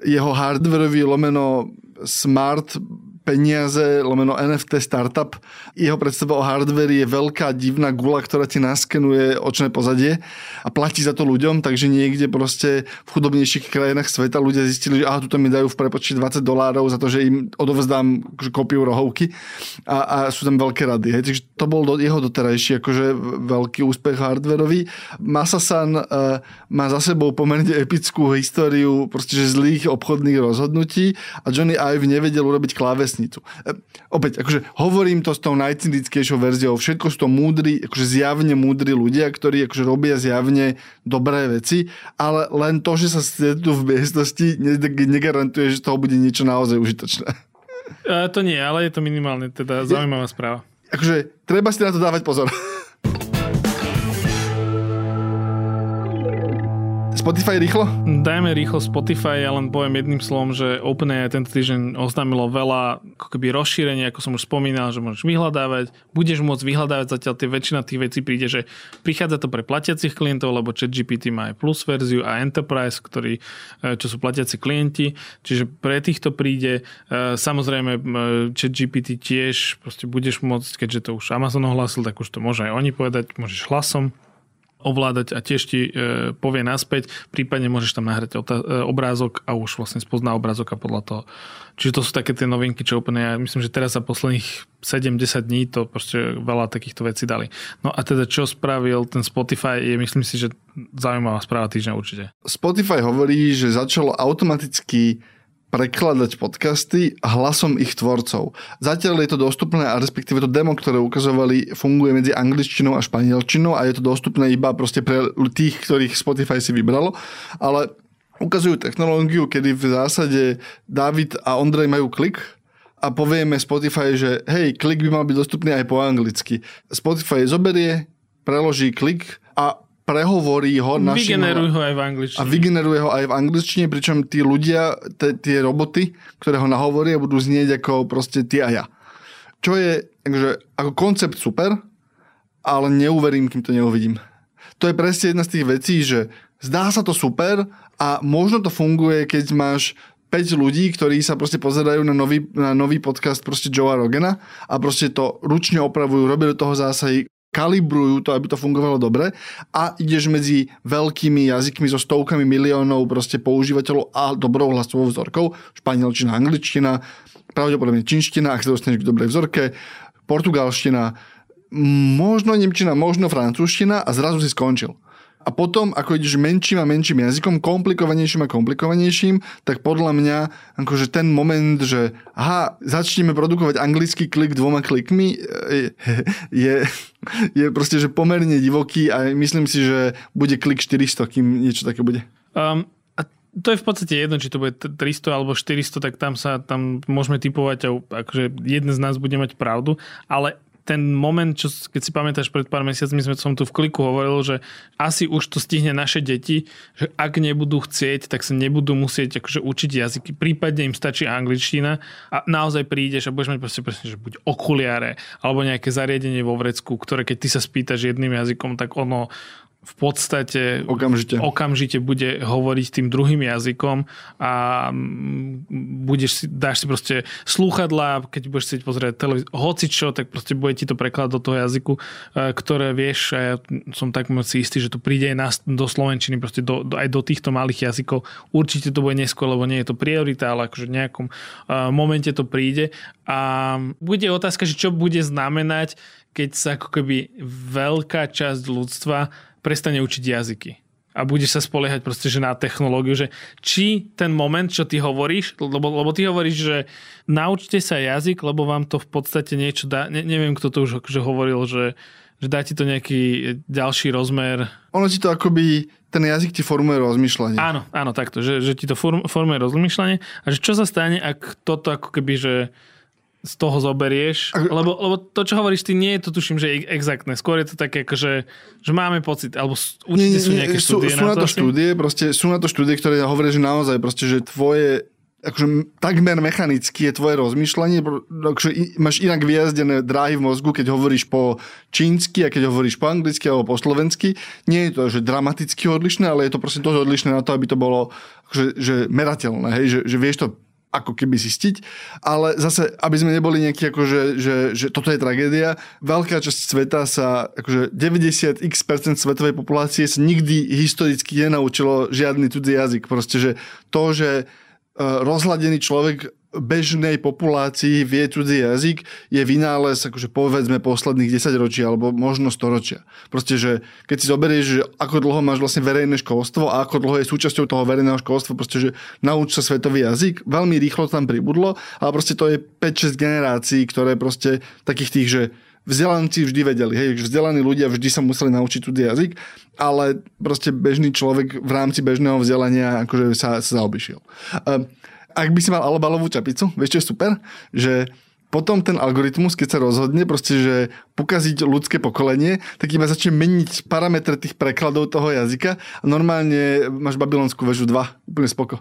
jeho hardwareový lomeno smart peniaze, lomeno NFT startup. Jeho predstava o hardveri je veľká divná gula, ktorá ti naskenuje očné pozadie a platí za to ľuďom, takže niekde proste v chudobnejších krajinách sveta ľudia zistili, že aha, tuto mi dajú v prepočte 20 dolárov za to, že im odovzdám kopiu rohovky a, a sú tam veľké rady. Hej. Takže to bol do, jeho doterajší akože veľký úspech hardverový. Masasan uh, má za sebou pomerne epickú históriu proste, že zlých obchodných rozhodnutí a Johnny Ive nevedel urobiť kláves vesnicu. E, opäť, akože hovorím to s tou najcynickejšou verziou. Všetko sú to múdri, akože zjavne múdri ľudia, ktorí akože robia zjavne dobré veci, ale len to, že sa tu v miestnosti negarantuje, že z toho bude niečo naozaj užitočné. E, to nie, ale je to minimálne teda zaujímavá správa. Akože treba si na to dávať pozor. Spotify rýchlo? Dajme rýchlo Spotify, ja len poviem jedným slovom, že OpenAI tento týždeň oznámilo veľa ako keby rozšírenie, ako som už spomínal, že môžeš vyhľadávať, budeš môcť vyhľadávať zatiaľ tie väčšina tých vecí príde, že prichádza to pre platiacich klientov, lebo ChatGPT má aj plus verziu a Enterprise, ktorý, e, čo sú platiaci klienti, čiže pre týchto príde. E, samozrejme ChatGPT tiež proste budeš môcť, keďže to už Amazon ohlásil, tak už to môže aj oni povedať, môžeš hlasom ovládať a tiež ti e, povie naspäť, prípadne môžeš tam nahrať otá- e, obrázok a už vlastne spozná obrázok a podľa toho. Čiže to sú také tie novinky, čo úplne ja myslím, že teraz za posledných 7-10 dní to proste veľa takýchto vecí dali. No a teda čo spravil ten Spotify je myslím si, že zaujímavá správa týždňa určite. Spotify hovorí, že začalo automaticky prekladať podcasty hlasom ich tvorcov. Zatiaľ je to dostupné a respektíve to demo, ktoré ukazovali, funguje medzi angličtinou a španielčinou a je to dostupné iba proste pre tých, ktorých Spotify si vybralo, ale ukazujú technológiu, kedy v zásade David a Ondrej majú klik a povieme Spotify, že hej, klik by mal byť dostupný aj po anglicky. Spotify zoberie, preloží klik a prehovorí ho našim... Vygenerujú ho aj v angličtine. A vygeneruje ho aj v angličtine, pričom tí ľudia, tie roboty, ktoré ho nahovoria, budú znieť ako proste ty a ja. Čo je akože, ako koncept super, ale neuverím, kým to neuvidím. To je presne jedna z tých vecí, že zdá sa to super a možno to funguje, keď máš 5 ľudí, ktorí sa proste pozerajú na nový, na nový podcast proste Joea Rogena a proste to ručne opravujú, robia do toho zásahy, kalibrujú to, aby to fungovalo dobre. A ideš medzi veľkými jazykmi so stovkami miliónov proste používateľov a dobrou hlasovou vzorkou, španielčina, angličtina, pravdepodobne činština, ak sa dostaneš k dobrej vzorke, portugalština, možno nemčina, možno francúzština a zrazu si skončil a potom, ako ideš menším a menším jazykom, komplikovanejším a komplikovanejším, tak podľa mňa akože ten moment, že aha, začneme produkovať anglický klik dvoma klikmi, je, je, je proste že pomerne divoký a myslím si, že bude klik 400, kým niečo také bude. Um, a to je v podstate jedno, či to bude 300 alebo 400, tak tam sa tam môžeme typovať a akože jeden z nás bude mať pravdu, ale ten moment, čo, keď si pamätáš, pred pár mesiacmi sme som tu v kliku hovoril, že asi už to stihne naše deti, že ak nebudú chcieť, tak sa nebudú musieť akože učiť jazyky, prípadne im stačí angličtina a naozaj prídeš a budeš mať proste presne, že buď okuliare alebo nejaké zariadenie vo vrecku, ktoré keď ty sa spýtaš jedným jazykom, tak ono v podstate okamžite. okamžite bude hovoriť tým druhým jazykom a mm, budeš si, dáš si proste slúchadlá, keď budeš chcieť pozrieť televíziu, hoci čo, tak proste bude ti to prekladať do toho jazyku, e, ktoré vieš, a ja som tak moc si istý, že to príde aj na, do Slovenčiny, proste do, do, aj do týchto malých jazykov. Určite to bude neskôr, lebo nie je to priorita, ale akože v nejakom uh, momente to príde. A bude otázka, že čo bude znamenať, keď sa ako keby veľká časť ľudstva prestane učiť jazyky a budeš sa spoliehať proste, že na technológiu, že či ten moment, čo ty hovoríš, lebo, lebo ty hovoríš, že naučte sa jazyk, lebo vám to v podstate niečo dá, ne, neviem, kto to už akože hovoril, že, že dá ti to nejaký ďalší rozmer. Ono ti to akoby, ten jazyk ti formuje rozmýšľanie. Áno, áno, takto, že, že ti to formuje rozmýšľanie a že čo sa stane, ak toto ako keby, že z toho zoberieš, lebo, lebo to, čo hovoríš ty, nie je to tuším, že je exaktné. Skôr je to také, akože, že máme pocit, alebo určite nie, nie, sú nejaké sú, štúdie sú na, to, to štúdie, proste, sú na to štúdie, ktoré hovoria, že naozaj proste, že tvoje akože takmer mechanicky je tvoje rozmýšľanie, akože máš inak vyjazdené dráhy v mozgu, keď hovoríš po čínsky a keď hovoríš po anglicky alebo po slovensky. Nie je to že dramaticky odlišné, ale je to proste to odlišné na to, aby to bolo akože, že merateľné, hej? Že, že vieš to ako keby zistiť, ale zase, aby sme neboli nejakí ako, že, že, toto je tragédia, veľká časť sveta sa, akože 90x% svetovej populácie sa nikdy historicky nenaučilo žiadny cudzí jazyk. Proste, že to, že e, rozhladený človek bežnej populácii vie cudzí jazyk, je vynález akože povedzme posledných 10 ročí alebo možno 100 ročia. Proste, že keď si zoberieš, že ako dlho máš vlastne verejné školstvo a ako dlho je súčasťou toho verejného školstva, proste, že nauč sa svetový jazyk, veľmi rýchlo tam pribudlo, ale proste to je 5-6 generácií, ktoré proste takých tých, že vzdelanci vždy vedeli, hej, vzdelaní ľudia vždy sa museli naučiť cudzí jazyk, ale proste bežný človek v rámci bežného vzdelania akože sa, sa zaobišiel. Uh, ak by si mal alobalovú čapicu, vieš čo je super? Že potom ten algoritmus, keď sa rozhodne proste, že pokaziť ľudské pokolenie, tak iba začne meniť parametre tých prekladov toho jazyka a normálne máš babylonskú väžu 2, úplne spoko.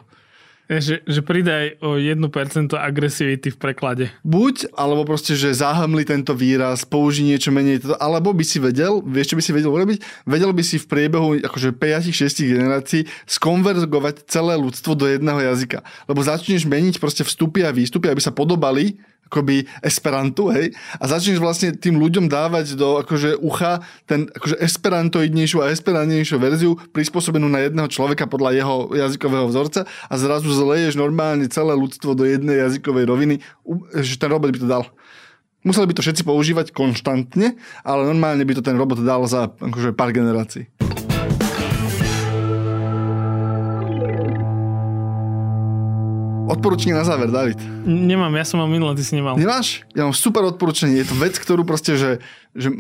Že, že pridaj o 1% agresivity v preklade. Buď, alebo proste, že zahamli tento výraz, použij niečo menej, alebo by si vedel, vieš, čo by si vedel urobiť? Vedel by si v priebehu akože 5-6 generácií skonvergovať celé ľudstvo do jedného jazyka. Lebo začneš meniť proste vstupy a výstupy, aby sa podobali akoby esperantu, hej, a začneš vlastne tým ľuďom dávať do akože ucha ten akože esperantoidnejšiu a esperantnejšiu verziu prispôsobenú na jedného človeka podľa jeho jazykového vzorca a zrazu zleješ normálne celé ľudstvo do jednej jazykovej roviny, že ten robot by to dal. Museli by to všetci používať konštantne, ale normálne by to ten robot dal za akože pár generácií. Odporúčanie na záver, David. Nemám, ja som mal minulé, ty si nemal. Nemáš? Ja mám super odporúčanie. Je to vec, ktorú proste, že... že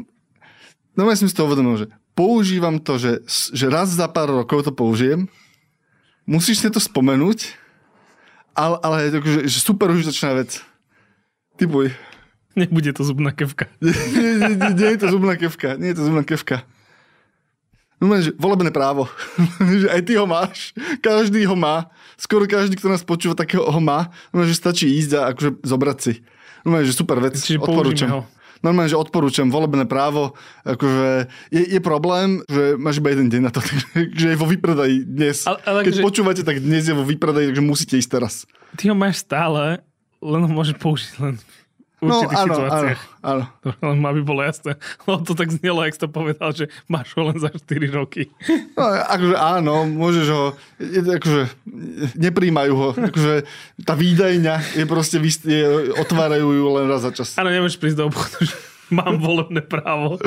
no ja som si to uvedomil, že používam to, že, že raz za pár rokov to použijem. Musíš si to spomenúť, ale, ale je to že, že super užitočná vec. Typuj. Nebude to zubná kevka. nie, nie, nie, nie, nie je to zubná kevka. Nie je to zubná kevka. No, že volebné právo. že aj ty ho máš. Každý ho má. Skoro každý, kto nás počúva, takého ho má. No, že stačí ísť a akože zobrať si. No, že super vec. Čiže odporúčam. Ho. Normálne, že odporúčam volebné právo. Akože je, je problém, že máš iba jeden deň na to, že je vo výpredaji dnes. Ale, ale Keď že... počúvate, tak dnes je vo výpredaji, takže musíte ísť teraz. Ty ho máš stále, len ho môžeš použiť len určitých no, áno, situáciách. Áno, áno. Len aby bolo jasné. Lebo to tak znelo, ak to povedal, že máš ho len za 4 roky. No, akože áno, môžeš ho, akože nepríjmajú ho. Akože tá výdajňa je proste, je, otvárajú ju len raz za čas. Áno, nemôžeš prísť do obchodu, že mám volebné právo.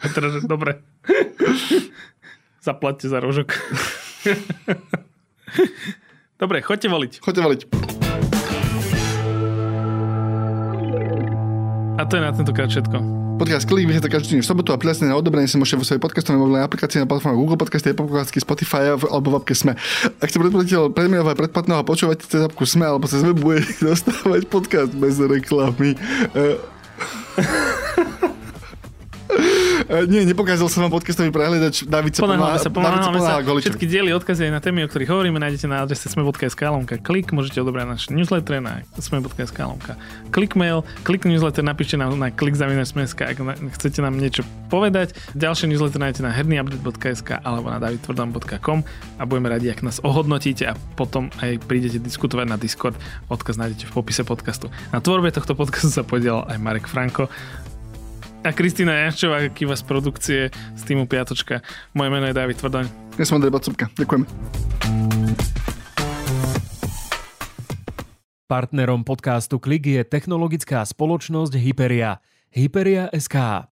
A teraz, že dobre. Zaplatte za rožok. Dobre, choďte voliť. Choďte voliť. To je na tentokrát všetko. Podcast Klik vychádza každý deň v sobotu a presne na odobranie sa môžete vo svojej podcastovej mobilnej aplikácii na platforme Google Podcasty, Apple Podcasty, Spotify alebo v apke Sme. Ak ste predplatiteľ predmienová predplatného a počúvate cez apku Sme alebo cez web, budete dostávať podcast bez reklamy. Nie, nepokázal som vám podcastový prehľadač. David sa pomáha, sa, pomáhame sa. Všetky diely, odkazy aj na témy, o ktorých hovoríme, nájdete na adrese sme.sk lomka klik. Môžete odobrať náš newsletter na sme.sk lomka klik mail. Klik newsletter, napíšte nám na klik sme.sk, ak chcete nám niečo povedať. Ďalšie newsletter nájdete na hernyupdate.sk alebo na davidtvrdom.com a budeme radi, ak nás ohodnotíte a potom aj prídete diskutovať na Discord. Odkaz nájdete v popise podcastu. Na tvorbe tohto podcastu sa podielal aj Marek Franko a Kristýna Jančová, kýva z produkcie z týmu Piatočka. Moje meno je David Tvrdoň. Ja som Andrej Bacupka. Ďakujem. Partnerom podcastu Klik je technologická spoločnosť Hyperia. Hyperia SK.